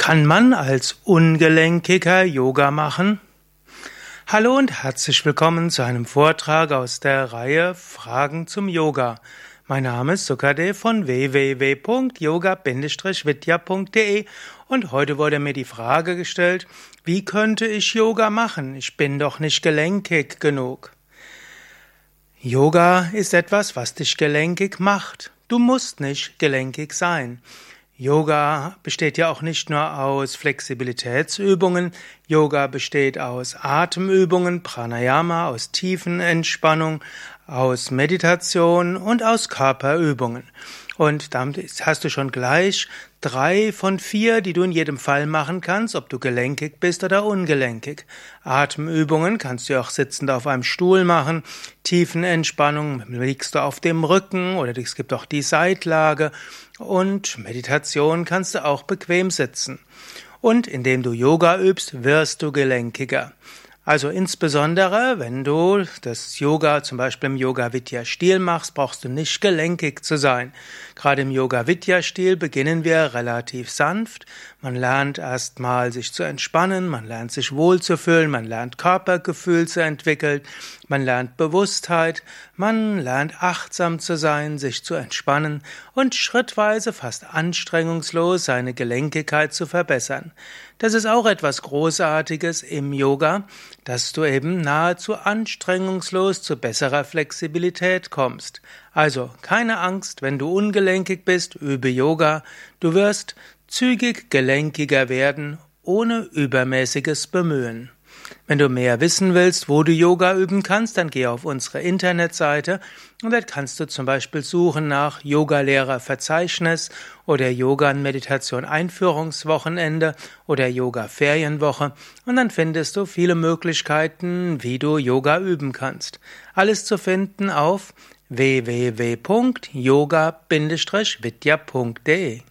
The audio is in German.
Kann man als Ungelenkiger Yoga machen? Hallo und herzlich willkommen zu einem Vortrag aus der Reihe Fragen zum Yoga. Mein Name ist Sukade von www.yoga-vidya.de und heute wurde mir die Frage gestellt, wie könnte ich Yoga machen? Ich bin doch nicht gelenkig genug. Yoga ist etwas, was dich gelenkig macht. Du musst nicht gelenkig sein. Yoga besteht ja auch nicht nur aus Flexibilitätsübungen, Yoga besteht aus Atemübungen, Pranayama, aus Tiefenentspannung, aus Meditation und aus Körperübungen. Und damit hast du schon gleich drei von vier, die du in jedem Fall machen kannst, ob du gelenkig bist oder ungelenkig. Atemübungen kannst du auch sitzend auf einem Stuhl machen. Tiefenentspannung liegst du auf dem Rücken oder es gibt auch die Seitlage. Und Meditation kannst du auch bequem sitzen. Und indem du Yoga übst, wirst du gelenkiger. Also insbesondere, wenn du das Yoga zum Beispiel im Yoga Vidya Stil machst, brauchst du nicht gelenkig zu sein. Gerade im Yoga Vidya Stil beginnen wir relativ sanft. Man lernt erstmal sich zu entspannen, man lernt sich wohlzufühlen, man lernt Körpergefühl zu entwickeln, man lernt Bewusstheit, man lernt achtsam zu sein, sich zu entspannen und schrittweise fast anstrengungslos seine Gelenkigkeit zu verbessern. Das ist auch etwas Großartiges im Yoga, dass du eben nahezu anstrengungslos zu besserer Flexibilität kommst. Also keine Angst, wenn du ungelenkig bist, übe Yoga, du wirst zügig gelenkiger werden, ohne übermäßiges Bemühen. Wenn du mehr wissen willst, wo du Yoga üben kannst, dann geh auf unsere Internetseite und dort kannst du zum Beispiel suchen nach Yogalehrer-Verzeichnis oder Yoga und Meditation Einführungswochenende oder Yoga Ferienwoche und dann findest du viele Möglichkeiten, wie du Yoga üben kannst. Alles zu finden auf www.yoga-vidya.de